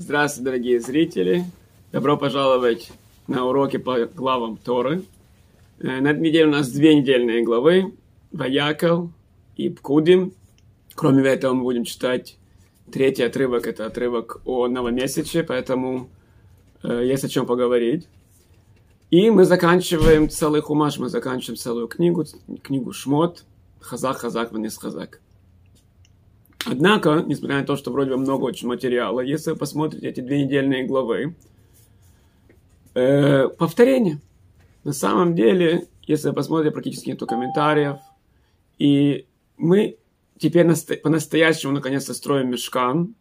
Здравствуйте, дорогие зрители! Добро пожаловать на уроки по главам Торы. Э, на этой неделе у нас две недельные главы. Ваякал и Пкудим. Кроме этого, мы будем читать третий отрывок. Это отрывок о новомесяче, поэтому э, есть о чем поговорить. И мы заканчиваем целый хумаш, мы заканчиваем целую книгу, книгу Шмот, Хазак, Хазак, Ванис Хазак. Однако, несмотря на то, что вроде бы много очень материала, если вы посмотрите эти две недельные главы, э, повторение. На самом деле, если вы посмотрите, практически нету комментариев. И мы теперь насто- по-настоящему наконец-то строим мешкан.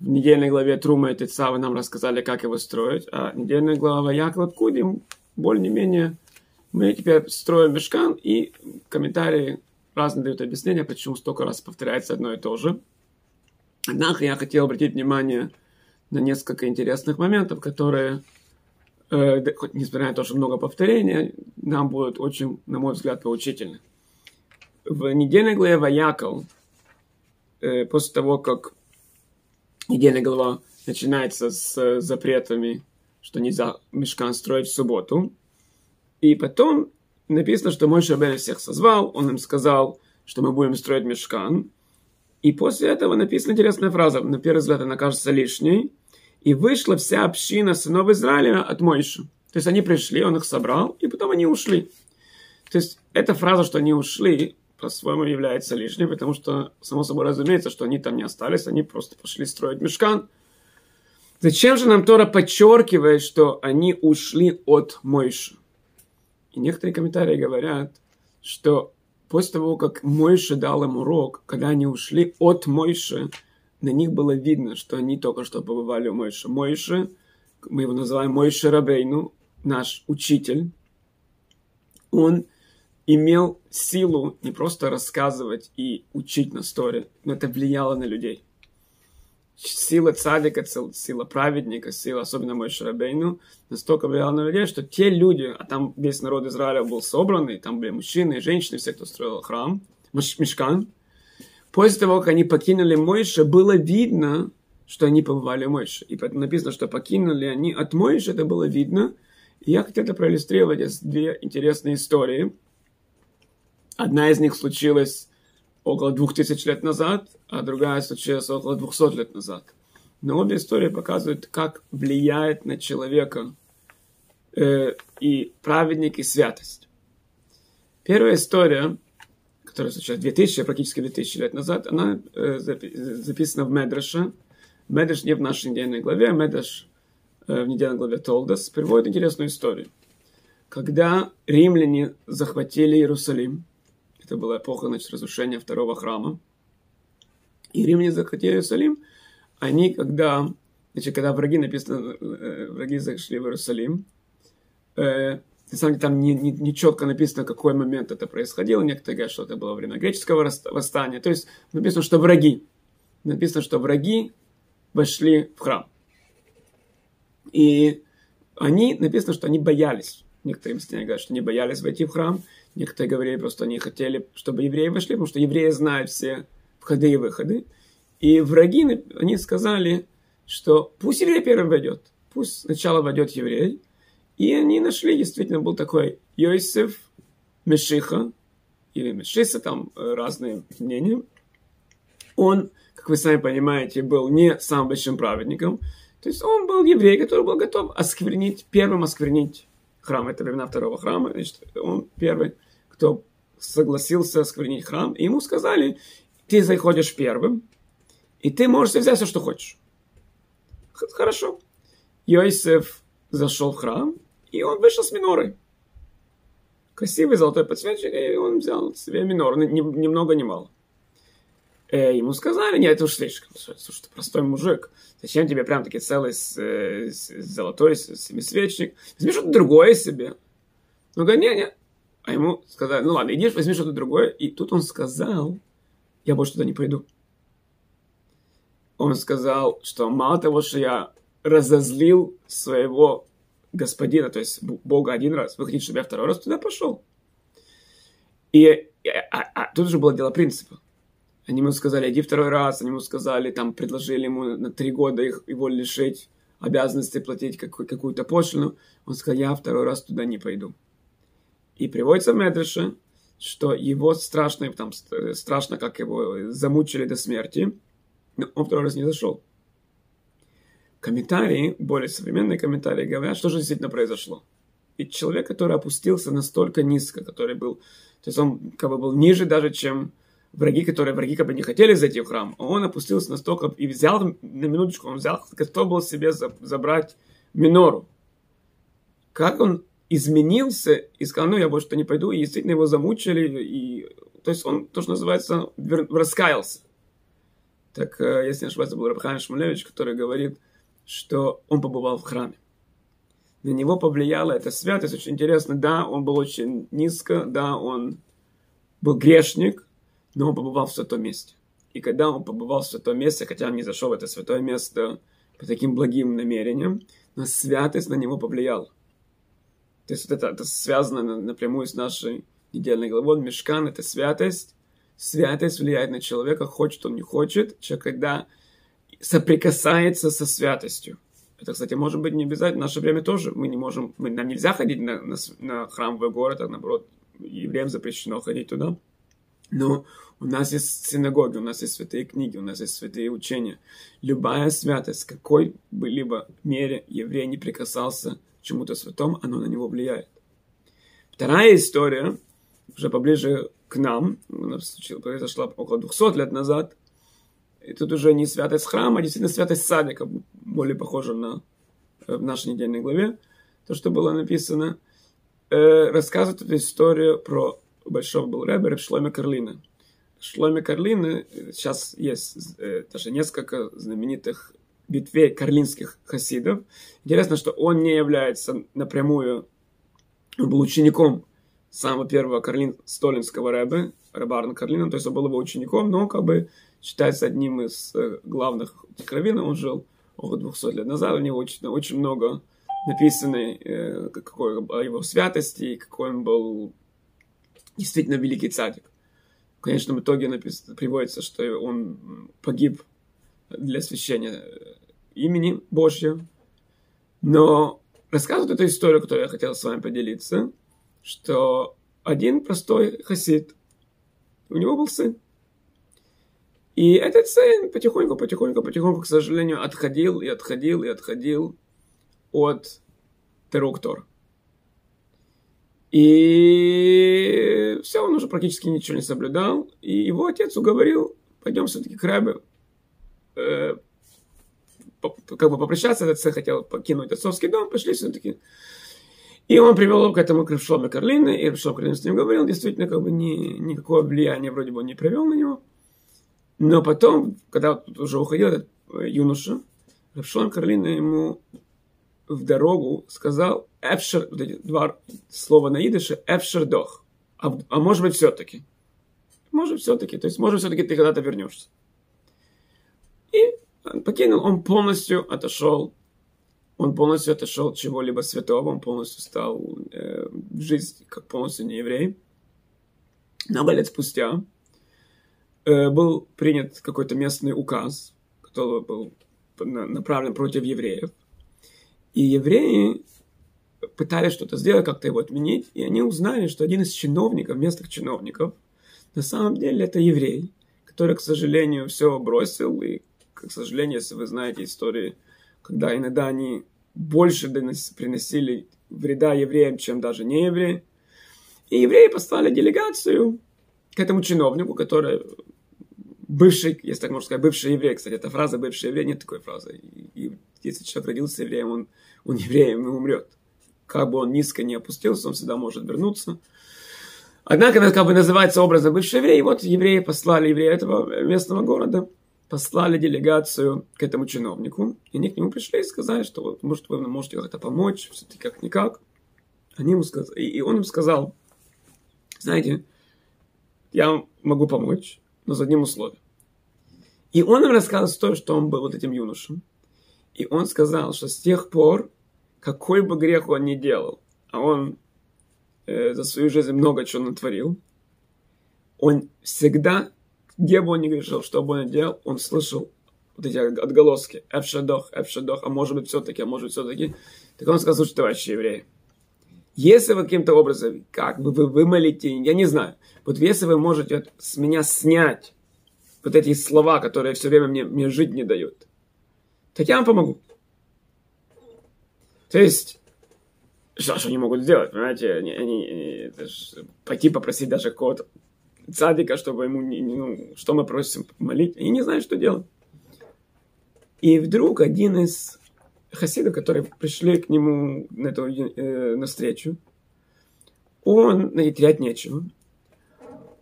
В недельной главе Трума и Тецава нам рассказали, как его строить. А недельная глава Яклад Кудим, более-менее, мы теперь строим мешкан, и комментарии разные дают объяснения, почему столько раз повторяется одно и то же. Однако я хотел обратить внимание на несколько интересных моментов, которые, э, хоть несмотря на то, что много повторений, нам будут очень, на мой взгляд, поучительны. В недельной главе Ваяков, э, после того, как недельная глава начинается с запретами, что нельзя мешкан строить в субботу, и потом написано, что мой Шабен всех созвал, он им сказал, что мы будем строить мешкан. И после этого написана интересная фраза, на первый взгляд она кажется лишней. И вышла вся община сынов Израиля от Мойши. То есть они пришли, он их собрал, и потом они ушли. То есть эта фраза, что они ушли, по-своему является лишней, потому что, само собой разумеется, что они там не остались, они просто пошли строить мешкан. Зачем же нам Тора подчеркивает, что они ушли от Мойши? И некоторые комментарии говорят, что после того, как Мойша дал им урок, когда они ушли от Мойши, на них было видно, что они только что побывали у Мойши. Мойши, мы его называем Мойши Рабейну, наш учитель, он имел силу не просто рассказывать и учить на сторе, но это влияло на людей сила цадика, сила праведника, сила, особенно мой Шарабейну, настолько влияла на людей, что те люди, а там весь народ Израиля был собранный, там были мужчины и женщины, все, кто строил храм, мешкан, после того, как они покинули Мойша, было видно, что они побывали в Мойше. И поэтому написано, что покинули они от Мойши, это было видно. И я хотел это проиллюстрировать две интересные истории. Одна из них случилась около двух тысяч лет назад, а другая случилась около двухсот лет назад. Но обе истории показывают, как влияет на человека э, и праведник, и святость. Первая история, которая случилась 2000, практически 2000 лет назад, она э, записана в Медраше. Медреш не в нашей недельной главе, а Медреш э, в недельной главе Толдас приводит интересную историю. Когда римляне захватили Иерусалим, это была эпоха значит, разрушения второго храма. И римляне захватили Иерусалим. Они, когда, значит, когда враги, написано, э, враги зашли в Иерусалим, э, на самом деле там не, не, не четко написано, какой момент это происходило. Некоторые говорят, что это было время греческого восстания. То есть написано, что враги. Написано, что враги вошли в храм. И они, написано, что они боялись. Некоторые объясняют, говорят, что они боялись войти в храм. Некоторые говорили, просто они хотели, чтобы евреи вошли, потому что евреи знают все входы и выходы. И враги, они сказали, что пусть еврей первым войдет, пусть сначала войдет еврей. И они нашли, действительно, был такой Йосиф Мешиха, или Мешиса, там э, разные мнения. Он, как вы сами понимаете, был не самым большим праведником. То есть он был еврей, который был готов осквернить, первым осквернить храм. Это времена второго храма. Значит, он первый кто согласился осквернить храм, и ему сказали, ты заходишь первым, и ты можешь взять все, что хочешь. Хорошо. Йосиф зашел в храм, и он вышел с минорой. Красивый золотой подсвечник, и он взял себе минор, ни, ни много, ни мало. Э, ему сказали, нет, это уж слишком. Слушай, ты простой мужик. Зачем тебе прям таки целый с, с, с золотой семисвечник? Возьми что-то другое себе. Он говорит, нет, нет, а ему сказали, ну ладно, иди, возьми что-то другое. И тут он сказал, я больше туда не пойду. Он сказал, что мало того, что я разозлил своего господина, то есть Бога один раз, вы хотите, чтобы я второй раз туда пошел? И а, а, тут же было дело принципа. Они ему сказали, иди второй раз, они ему сказали, там, предложили ему на три года их, его лишить обязанности платить какую-то пошлину. Он сказал, я второй раз туда не пойду. И приводится в Медреше, что его страшно, там, страшно, как его замучили до смерти, но он второй раз не зашел. Комментарии, более современные комментарии говорят, что же действительно произошло. И человек, который опустился настолько низко, который был, то есть он как бы был ниже даже, чем враги, которые враги как бы не хотели зайти в храм, он опустился настолько и взял, на минуточку, он взял, готов был себе забрать минору. Как он изменился и сказал, ну я больше не пойду, и действительно его замучили, и, то есть он, то, что называется, раскаялся. Так, э, если не ошибаюсь, был Рабхайм Шмулевич, который говорит, что он побывал в храме. На него повлияла эта святость, очень интересно, да, он был очень низко, да, он был грешник, но он побывал в святом месте. И когда он побывал в святом месте, хотя он не зашел в это святое место по таким благим намерениям, но святость на него повлияла. То есть вот это, это связано напрямую с нашей недельной главой. Мешкан – это святость. Святость влияет на человека, хочет он, не хочет. Человек, когда соприкасается со святостью. Это, кстати, может быть не обязательно. В наше время тоже мы не можем, мы, нам нельзя ходить на, на, на храмовый город, а наоборот, евреям запрещено ходить туда. Но у нас есть синагоги, у нас есть святые книги, у нас есть святые учения. Любая святость, какой бы либо мере еврей не прикасался чему-то святому, оно на него влияет. Вторая история, уже поближе к нам, она произошла около 200 лет назад, и тут уже не святость храма, а действительно святость садика, более похожа на э, в нашей недельной главе, то, что было написано, э, рассказывает эту историю про большого был рэбер Шломе Карлина. Шломе Карлина, сейчас есть э, даже несколько знаменитых ветвей карлинских хасидов. Интересно, что он не является напрямую, он был учеником самого первого Карлин, столинского рэбе, Рабарна Карлина, то есть он был его учеником, но как бы считается одним из э, главных раввин, он жил около 200 лет назад, у него очень, очень много написано э, какой, о его святости, какой он был действительно великий цадик. В конечном итоге написано, приводится, что он погиб для освящения э, имени Божьего. Но рассказывают эту историю, которую я хотел с вами поделиться, что один простой хасид, у него был сын. И этот сын потихоньку, потихоньку, потихоньку, к сожалению, отходил и отходил и отходил от Теруктора. И все, он уже практически ничего не соблюдал. И его отец уговорил, пойдем все-таки к Рэбе. Э, как бы попрощаться, этот сын хотел покинуть отцовский дом, пошли все-таки. И он привел к этому Шломе Карлины, и Шломе Карлин с ним говорил, действительно, как бы ни, никакого влияния вроде бы он не привел на него. Но потом, когда уже уходил этот э, юноша, Шломе Карлина ему в дорогу сказал, Эфшер, вот эти два слова на идыше, Эфшер дох. А, а может быть все-таки. Может все-таки. То есть может все-таки ты когда-то вернешься. И покинул, он полностью отошел. Он полностью отошел от чего-либо святого, он полностью стал э, в жизнь как полностью не еврей. Много лет спустя э, был принят какой-то местный указ, который был направлен против евреев. И евреи пытались что-то сделать, как-то его отменить, и они узнали, что один из чиновников, местных чиновников, на самом деле это еврей, который, к сожалению, все бросил, и, к сожалению, если вы знаете истории, когда иногда они больше приносили вреда евреям, чем даже не евреи. И евреи послали делегацию к этому чиновнику, который бывший, если так можно сказать, бывший еврей. Кстати, эта фраза «бывший еврей» нет такой фразы. И, если человек родился евреем, он, он евреем и умрет как бы он низко не опустился, он всегда может вернуться. Однако, как бы называется образом бывший еврей. Вот евреи послали, евреи этого местного города, послали делегацию к этому чиновнику. И они к нему пришли и сказали, что вот, может, вы можете как-то помочь, все-таки как-никак. Они ему сказали, и он им сказал, знаете, я могу помочь, но за одним условием. И он им рассказал то, что он был вот этим юношем. И он сказал, что с тех пор какой бы грех он ни делал, а он э, за свою жизнь много чего натворил, он всегда где бы он ни грешил, что бы он ни делал, он слышал вот эти отголоски. Эфшадох, эфшадох, а может быть все-таки, а может быть все-таки. Так он сказал, слушайте, товарищи евреи, если вы каким-то образом, как бы вы вымолите, я не знаю, вот если вы можете вот с меня снять вот эти слова, которые все время мне, мне жить не дают, так я вам помогу. То есть, что, что они могут сделать, понимаете, они, они, это пойти попросить даже какого-то цадика, чтобы ему, не, ну, что мы просим молить, они не знают, что делать. И вдруг один из хасидов, которые пришли к нему на, эту, э, на встречу, он, ну, и терять нечего,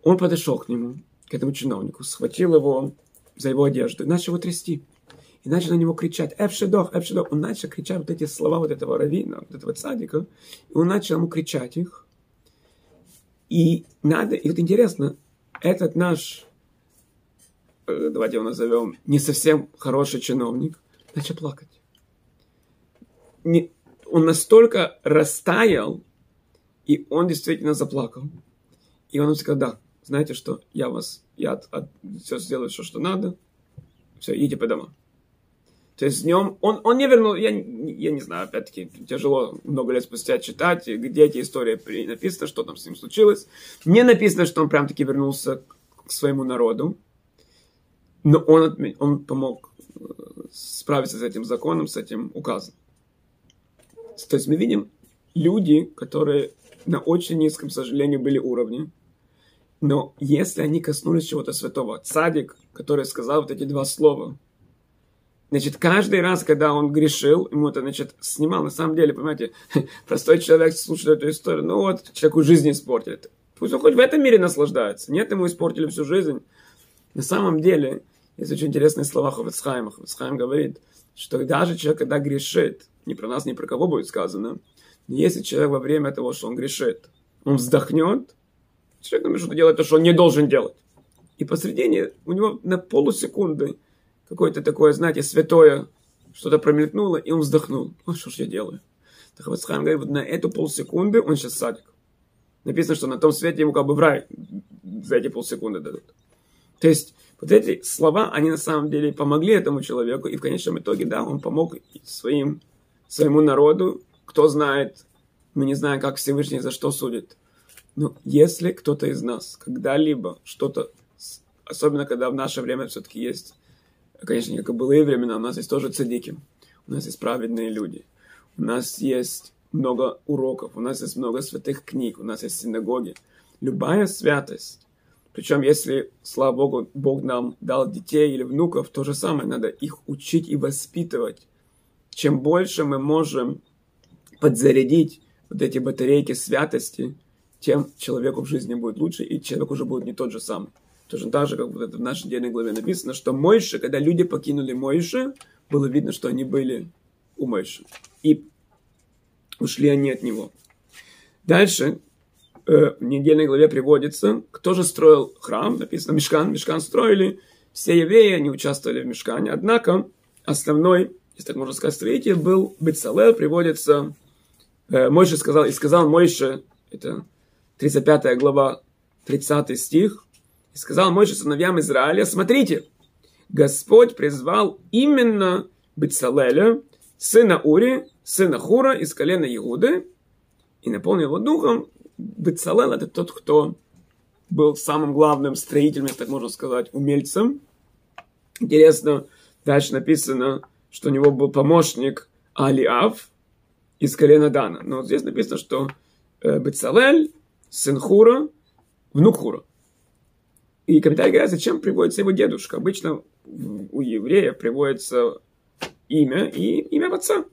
он подошел к нему, к этому чиновнику, схватил его за его одежду и начал его трясти. И начал на него кричать, Эпшедох, Эпшедох. Он начал кричать вот эти слова вот этого равина, вот этого цадика, и он начал ему кричать их. И надо, и вот интересно, этот наш, э, давайте его назовем, не совсем хороший чиновник, начал плакать не, он настолько растаял, и он действительно заплакал. И он сказал, да, знаете что, я вас, я от, от, все сделаю, все, что надо, все, идите по домам. То есть днем он, он не вернул, я, я не знаю, опять-таки, тяжело много лет спустя читать, где эти истории написано, что там с ним случилось. Не написано, что он прям таки вернулся к своему народу, но он, он помог э, справиться с этим законом, с этим указом. То есть мы видим люди, которые на очень низком, к сожалению, были уровне, но если они коснулись чего-то святого, цадик, который сказал вот эти два слова, значит, каждый раз, когда он грешил, ему это, значит, снимал, на самом деле, понимаете, простой человек слушает эту историю, ну вот, человеку жизнь испортили. Пусть он хоть в этом мире наслаждается. Нет, ему испортили всю жизнь. На самом деле, есть очень интересные слова Ховецхайма. Ховецхайм говорит, что даже человек, когда грешит, ни про нас, ни про кого будет сказано. Но если человек во время того, что он грешит, он вздохнет, человек думает, что делает то, что он не должен делать. И посредине у него на полусекунды какое-то такое, знаете, святое что-то промелькнуло, и он вздохнул. Ну, что ж я делаю? Так вот, Схайм говорит, вот на эту полсекунды он сейчас садик. Написано, что на том свете ему как бы в рай за эти полсекунды дадут. То есть, вот эти слова, они на самом деле помогли этому человеку, и в конечном итоге, да, он помог своим своему народу. Кто знает, мы не знаем, как Всевышний за что судит. Но если кто-то из нас когда-либо что-то, особенно когда в наше время все-таки есть, конечно, как и былые времена, у нас есть тоже цадики, у нас есть праведные люди, у нас есть много уроков, у нас есть много святых книг, у нас есть синагоги. Любая святость, причем если, слава Богу, Бог нам дал детей или внуков, то же самое, надо их учить и воспитывать чем больше мы можем подзарядить вот эти батарейки святости, тем человеку в жизни будет лучше, и человек уже будет не тот же самый. Точно так же, как вот в нашей недельной главе написано, что Мойше, когда люди покинули Мойше, было видно, что они были у Мойши. И ушли они от него. Дальше э, в недельной главе приводится, кто же строил храм, написано Мешкан, Мешкан строили, все евреи, они участвовали в Мешкане, однако основной если так можно сказать, строитель был Бецалел, приводится, э, Мойша сказал, и сказал Мойша, это 35 глава, 30 стих, и сказал Мойша сыновьям Израиля, смотрите, Господь призвал именно Бецалеля, сына Ури, сына Хура из колена Иуды, и наполнил его духом. Бецалел – это тот, кто был самым главным строителем, так можно сказать, умельцем. Интересно, дальше написано, что у него был помощник Алиав из колена Дана. Но здесь написано, что э, Бецалель, сын Хура, внук Хура. И комментарий говорят, зачем приводится его дедушка. Обычно у еврея приводится имя и имя отца.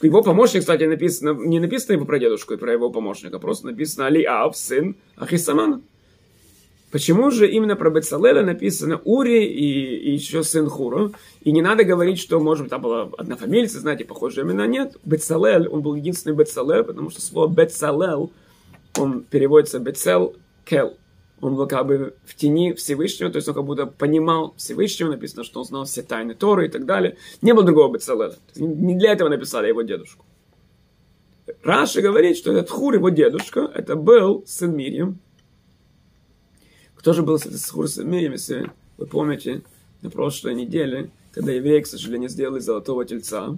Его помощник, кстати, написано, не написано его про дедушку и про его помощника, просто написано Алиав, сын Ахисамана. Почему же именно про Бецалеля написано Ури и, и еще сын Хура? И не надо говорить, что, может быть, там была одна фамилия, знаете, похожие имена. Нет, Бецалель, он был единственный Бецалель, потому что слово Бецалел, он переводится Бецел Кел. Он был как бы в тени Всевышнего, то есть он как будто понимал Всевышнего, написано, что он знал все тайны Торы и так далее. Не было другого Бецалеля. Не для этого написали его дедушку. Раши говорит, что этот Хур, его дедушка, это был сын Мирьям, Кто же был с Хур Самием, если вы помните, на прошлой неделе, когда евреи, к сожалению, сделали золотого тельца,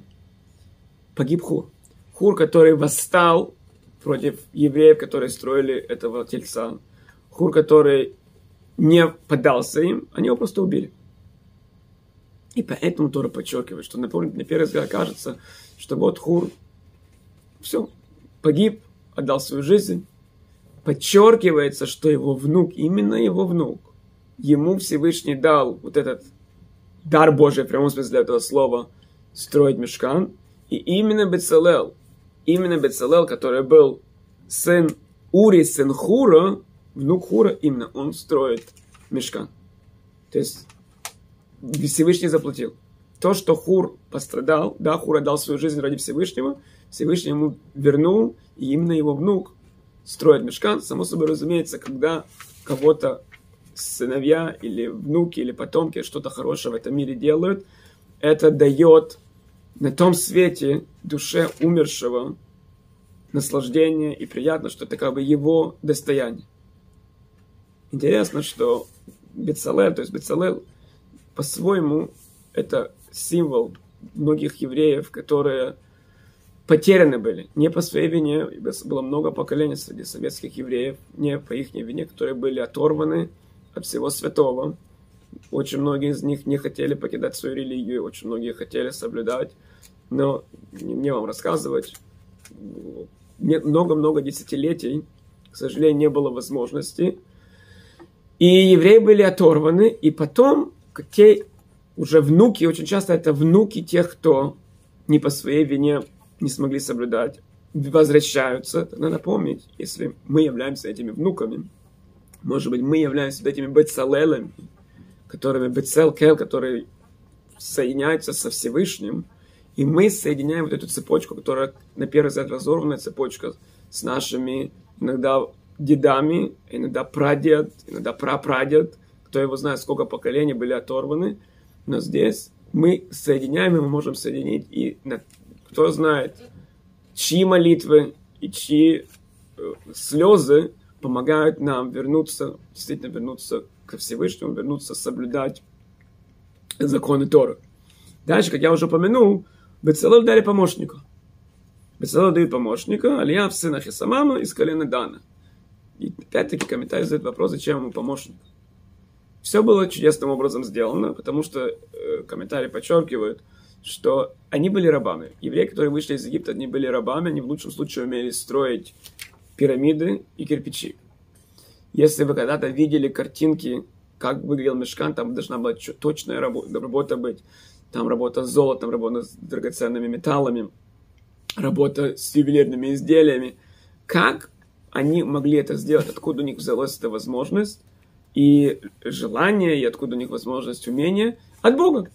погиб Хур. Хур, который восстал против евреев, которые строили этого тельца. Хур, который не поддался им, они его просто убили. И поэтому Тора подчеркивает, что, на первый взгляд кажется, что вот Хур все, погиб, отдал свою жизнь. Подчеркивается, что его внук, именно его внук, ему Всевышний дал вот этот дар Божий, в прямом смысле этого слова, строить мешкан. И именно Бецалел, именно Бецалел, который был сын Ури, сын Хура, внук Хура, именно он строит мешкан. То есть Всевышний заплатил. То, что Хур пострадал, да, Хур отдал свою жизнь ради Всевышнего, Всевышний ему вернул, и именно его внук строит мешкан. Само собой разумеется, когда кого-то сыновья или внуки или потомки что-то хорошее в этом мире делают, это дает на том свете душе умершего наслаждение и приятно, что это как бы его достояние. Интересно, что Бецалел, то есть Бецалел, по-своему, это символ многих евреев, которые потеряны были. Не по своей вине, было много поколений среди советских евреев, не по их вине, которые были оторваны от всего святого. Очень многие из них не хотели покидать свою религию, очень многие хотели соблюдать. Но не мне вам рассказывать, много-много десятилетий, к сожалению, не было возможности. И евреи были оторваны, и потом те уже внуки, очень часто это внуки тех, кто не по своей вине не смогли соблюдать, возвращаются. Надо помнить, если мы являемся этими внуками, может быть, мы являемся этими бецалелами, которыми бецел кел, которые соединяются со Всевышним, и мы соединяем вот эту цепочку, которая на первый взгляд разорванная цепочка с нашими иногда дедами, иногда прадед, иногда прапрадед, кто его знает, сколько поколений были оторваны. Но здесь мы соединяем, и мы можем соединить, и кто знает, чьи молитвы и чьи э, слезы помогают нам вернуться, действительно вернуться ко Всевышнему, вернуться соблюдать законы Торы. Дальше, как я уже упомянул, Бецалел дали помощника. Бецалел дает помощника, Алия сына Хисамама из колена Дана. И опять-таки комментарий задает вопрос, зачем ему помощник. Все было чудесным образом сделано, потому что э, комментарий подчеркивает, что они были рабами. Евреи, которые вышли из Египта, они были рабами, они в лучшем случае умели строить пирамиды и кирпичи. Если вы когда-то видели картинки, как выглядел мешкан, там должна была точная работа, работа быть. Там работа с золотом, работа с драгоценными металлами, работа с ювелирными изделиями. Как они могли это сделать? Откуда у них взялась эта возможность? И желание, и откуда у них возможность, умение? От Бога.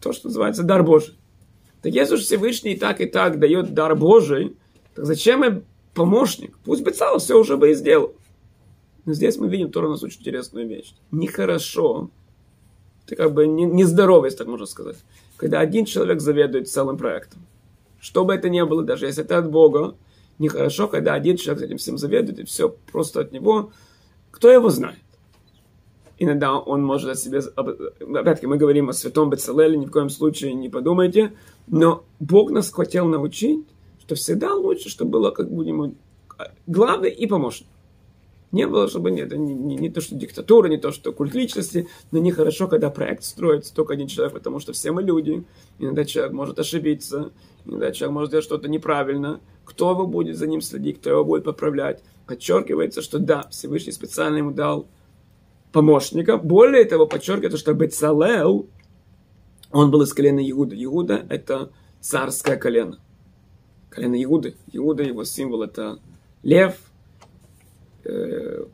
То, что называется дар Божий. Так если уж Всевышний и так и так дает дар Божий, так зачем им помощник? Пусть бы Бецал все уже бы и сделал. Но здесь мы видим тоже у нас очень интересную вещь. Нехорошо, это как бы нездорово, если так можно сказать, когда один человек заведует целым проектом. Что бы это ни было, даже если это от Бога, нехорошо, когда один человек этим всем заведует, и все просто от него. Кто его знает? Иногда он может о себе... Опять-таки, мы говорим о святом Бецалеле, ни в коем случае не подумайте. Но Бог нас хотел научить, что всегда лучше, чтобы было как будем главный и помощник. Не было, чтобы нет, не, не, не то, что диктатура, не то, что культ личности, но нехорошо, когда проект строится только один человек, потому что все мы люди. Иногда человек может ошибиться, иногда человек может сделать что-то неправильно. Кто его будет за ним следить, кто его будет поправлять. Подчеркивается, что да, Всевышний специально ему дал помощника. Более того, подчеркивается, что Бецалел, он был из колена Иуда. Иуда – это царское колено. Колено Иуды. Иуда, его символ – это лев –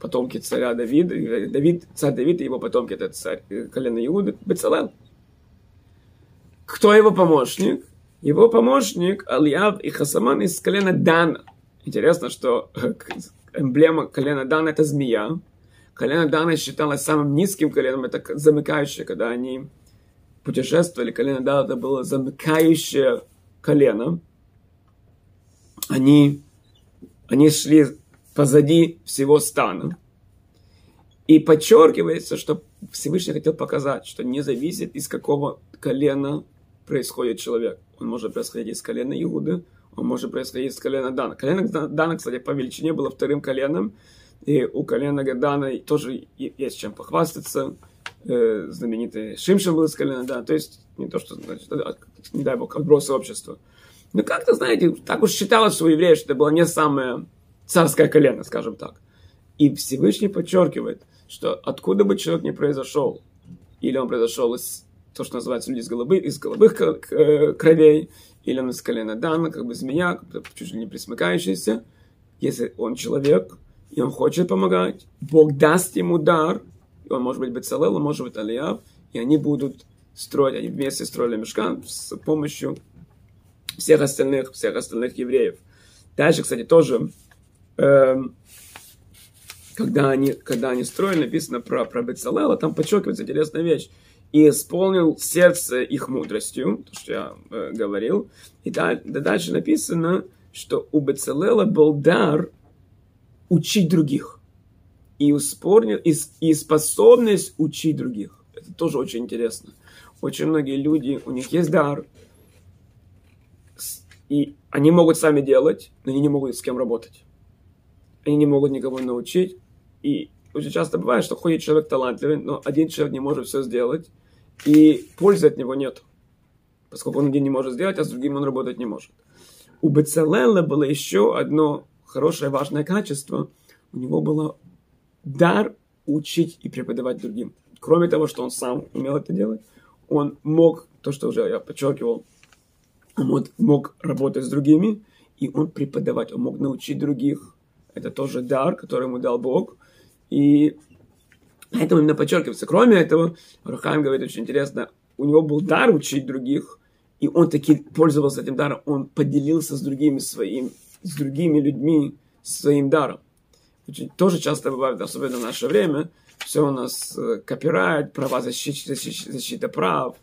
потомки царя Давида, э, Давид, царь Давид и его потомки, это царь э, колена Иуды, Бецалел. Кто его помощник? Его помощник Алиав и Хасаман из колена Дана. Интересно, что эмблема колена Дана это змея. Колено Дана считалось самым низким коленом, это замыкающее, когда они путешествовали. Колено Дана это было замыкающее колено. Они, они шли позади всего стана. И подчеркивается, что Всевышний хотел показать, что не зависит, из какого колена происходит человек. Он может происходить из колена Иуды, он может происходить из колена Дана. Колено Дана, кстати, по величине было вторым коленом, и у колена Дана тоже есть чем похвастаться. Э, знаменитый Шимшин был из колена Дана. То есть не то, что, значит, не дай бог, отбросы общества. Но как-то, знаете, так уж считалось, что у евреев что это было не самое царское колено, скажем так. И Всевышний подчеркивает, что откуда бы человек не произошел, или он произошел из то, что называется люди из, голубых, из голубых э, кровей, или он из колена Дана, как бы змея, чуть ли не присмыкающийся, если он человек, и он хочет помогать, Бог даст ему дар, и он может быть Бецалел, он может быть Алияв, и они будут строить, они вместе строили мешкан с помощью всех остальных, всех остальных евреев. Дальше, кстати, тоже, когда, они, когда они строили, написано про, про Бецалела, там подчеркивается интересная вещь. И исполнил сердце их мудростью, то, что я э, говорил. И да, дальше написано, что у Бецалела был дар учить других. И, успорнил, и, и способность учить других. Это тоже очень интересно. Очень многие люди, у них есть дар, и они могут сами делать, но они не могут с кем работать. Они не могут никого научить. И очень часто бывает, что ходит человек талантливый, но один человек не может все сделать, и пользы от него нет. Поскольку он один не может сделать, а с другим он работать не может. У Бецалела было еще одно хорошее, важное качество. У него было дар учить и преподавать другим. Кроме того, что он сам умел это делать, он мог, то, что уже я подчеркивал, он мог работать с другими, и он преподавать, он мог научить других. Это тоже дар, который ему дал Бог. И поэтому именно подчеркивается. Кроме этого, Рухайм говорит очень интересно, у него был дар учить других, и он таки пользовался этим даром, он поделился с другими своим, с другими людьми своим даром. Очень, тоже часто бывает, особенно в наше время, все у нас э, копирайт, права защиты, защита, защита прав,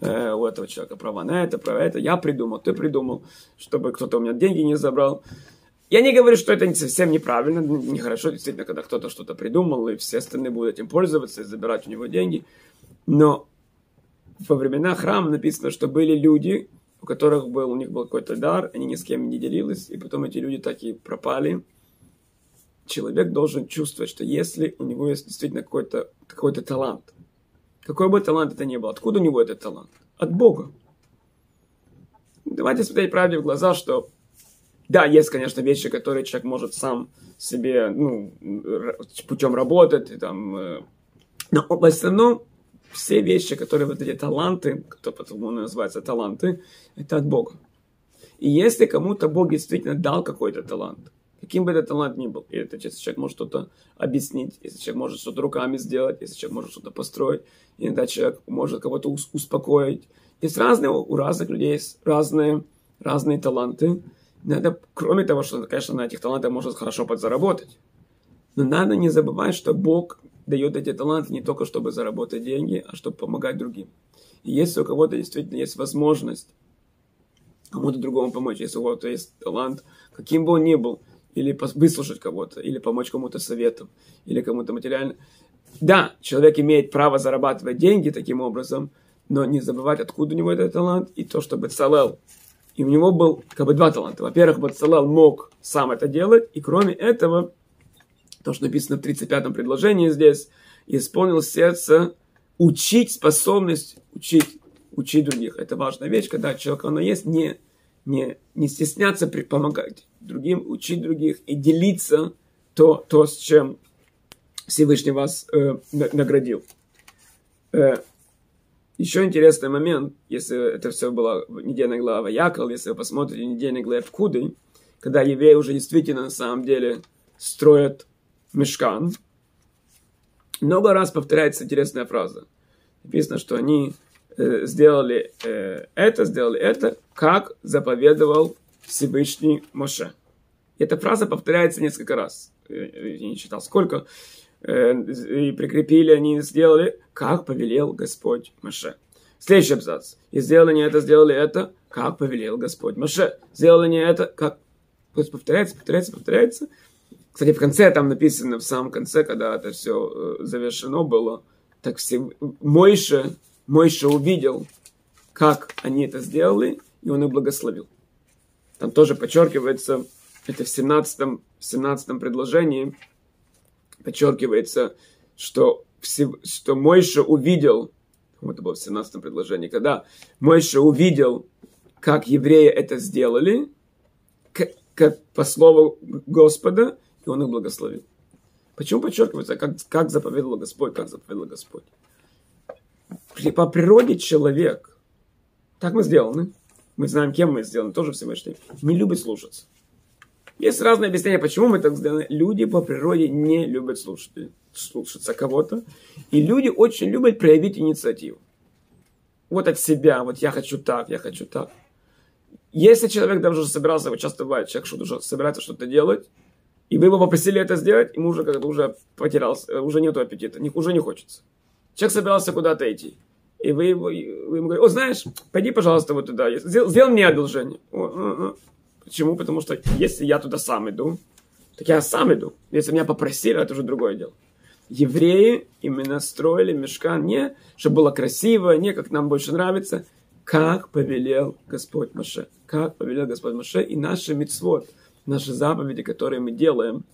э, у этого человека права на это, права это. Я придумал, ты придумал, чтобы кто-то у меня деньги не забрал. Я не говорю, что это совсем неправильно, нехорошо, действительно, когда кто-то что-то придумал, и все остальные будут этим пользоваться и забирать у него деньги. Но во времена храма написано, что были люди, у которых был, у них был какой-то дар, они ни с кем не делились, и потом эти люди так и пропали. Человек должен чувствовать, что если у него есть действительно какой-то какой талант, какой бы талант это ни был, откуда у него этот талант? От Бога. Давайте смотреть правде в глаза, что да, есть, конечно, вещи, которые человек может сам себе, ну, путем работать, и, там, э, но в основном все вещи, которые вот эти таланты, кто потому называется таланты, это от Бога. И если кому-то Бог действительно дал какой-то талант, каким бы этот талант ни был, и это если человек может что-то объяснить, если человек может что-то руками сделать, если человек может что-то построить, иногда человек может кого-то успокоить. Есть разные, у разных людей есть разные, разные таланты, надо, кроме того, что, конечно, на этих талантах можно хорошо подзаработать, но надо не забывать, что Бог дает эти таланты не только, чтобы заработать деньги, а чтобы помогать другим. И если у кого-то действительно есть возможность кому-то другому помочь, если у кого-то есть талант, каким бы он ни был, или выслушать кого-то, или помочь кому-то советом, или кому-то материально. Да, человек имеет право зарабатывать деньги таким образом, но не забывать, откуда у него этот талант, и то, чтобы Бецалел и у него был как бы два таланта. Во-первых, Бацалал мог сам это делать, и кроме этого, то, что написано в 35-м предложении здесь, исполнил сердце учить способность учить, учить других. Это важная вещь, когда человек, оно есть, не, не, не стесняться при, помогать другим, учить других и делиться то, то с чем Всевышний вас э, наградил. Э, еще интересный момент, если это все было недельная глава Якол, если вы посмотрите недельный глава Пкуды, когда евреи уже действительно на самом деле строят мешкан, много раз повторяется интересная фраза. Написано, что они э, сделали э, это, сделали это, как заповедовал Всевышний Моше. Эта фраза повторяется несколько раз. Я не читал сколько. Э, и прикрепили они, сделали, как повелел Господь Маше. Следующий абзац. И сделали не это, сделали это, как повелел Господь Маше. Сделали не это, как... То повторяется, повторяется, повторяется. Кстати, в конце там написано, в самом конце, когда это все э, завершено было, так все, Мойше, Мойше увидел, как они это сделали, и он их благословил. Там тоже подчеркивается, это в 17, в 17 предложении, подчеркивается, что, что Мойша увидел, это было в 17 предложении, когда Мойша увидел, как евреи это сделали, как, как по слову Господа, и он их благословил. Почему подчеркивается, как, как заповедовал Господь, как заповедовал Господь? По природе человек, так мы сделаны, мы знаем, кем мы сделаны, тоже Всевышний, не любит слушаться. Есть разные объяснения, почему мы так сделаны. Люди по природе не любят слушать, слушаться кого-то. И люди очень любят проявить инициативу. Вот от себя, вот я хочу так, я хочу так. Если человек даже уже собирался, вот часто бывает, человек что-то уже собирается что-то делать, и вы его попросили это сделать, ему уже как-то уже потерялся, уже нету аппетита, уже не хочется. Человек собирался куда-то идти. И вы, вы ему говорите, о, знаешь, пойди, пожалуйста, вот туда, сделай, сделай мне одолжение. О, о, о. Почему? Потому что если я туда сам иду, так я сам иду. Если меня попросили, это уже другое дело. Евреи именно строили мешкан не, чтобы было красиво, не как нам больше нравится, как повелел Господь Маше. Как повелел Господь Маше и наши мицвод, наши заповеди, которые мы делаем.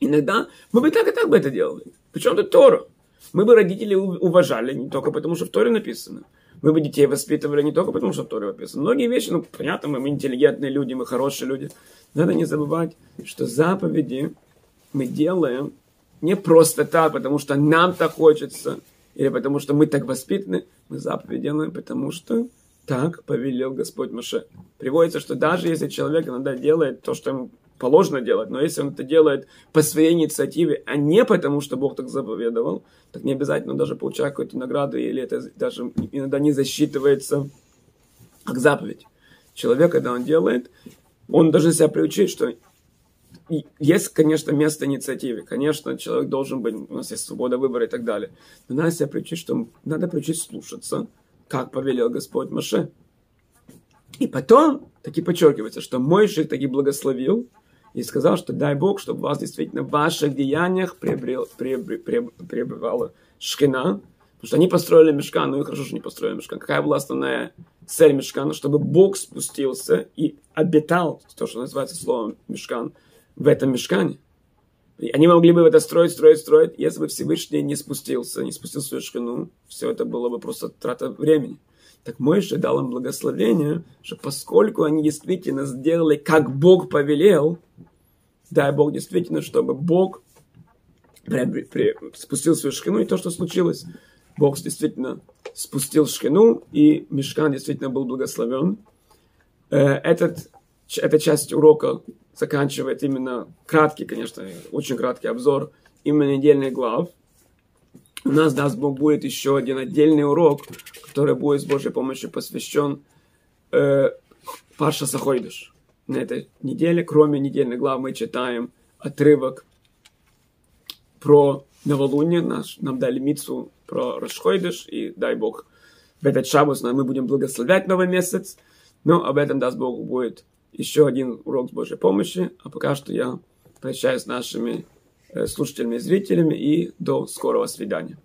Иногда мы бы так и так бы это делали. Причем тут Тора. Мы бы родителей уважали не только потому, что в Торе написано. Мы бы детей воспитывали не только потому, что Торе написано. Многие вещи, ну, понятно, мы интеллигентные люди, мы хорошие люди. Надо не забывать, что заповеди мы делаем не просто так, потому что нам так хочется, или потому что мы так воспитаны. Мы заповеди делаем, потому что так повелел Господь Маше. Приводится, что даже если человек иногда делает то, что ему положено делать, но если он это делает по своей инициативе, а не потому, что Бог так заповедовал, так не обязательно даже получать какую-то награду, или это даже иногда не засчитывается как заповедь. Человек, когда он делает, он должен себя приучить, что есть, конечно, место инициативе. Конечно, человек должен быть, у нас есть свобода выбора и так далее. Но надо себя приучить, что надо приучить слушаться, как повелел Господь Маше. И потом таки подчеркивается, что мой шик таки благословил, и сказал, что дай Бог, чтобы вас действительно в ваших деяниях приобрел, приобрел, приобревала шкина, потому что они построили мешкан, ну и хорошо, что не построили мешкан. Какая была основная цель мешкана? Чтобы Бог спустился и обитал, то, что называется словом мешкан, в этом мешкане. И они могли бы это строить, строить, строить, если бы Всевышний не спустился, не спустил свою шкину, все это было бы просто трата времени. Так мой же дал им благословение, что поскольку они действительно сделали, как Бог повелел, дай Бог действительно, чтобы Бог при, при, спустил свою шкину, и то, что случилось, Бог действительно спустил шкину, и мешкан действительно был благословен. Э, этот, эта часть урока заканчивает именно краткий, конечно, очень краткий обзор именно недельных глав. У нас, даст Бог, будет еще один отдельный урок, который будет с Божьей помощью посвящен э, Паша Сахойдыш на этой неделе. Кроме недельной главы мы читаем отрывок про новолуние. Наш, нам дали мицу про Рашхойдыш. И дай Бог, в этот шаббат мы будем благословлять новый месяц. Но об этом, даст Бог, будет еще один урок с Божьей помощи. А пока что я прощаюсь с нашими э, слушателями и зрителями. И до скорого свидания.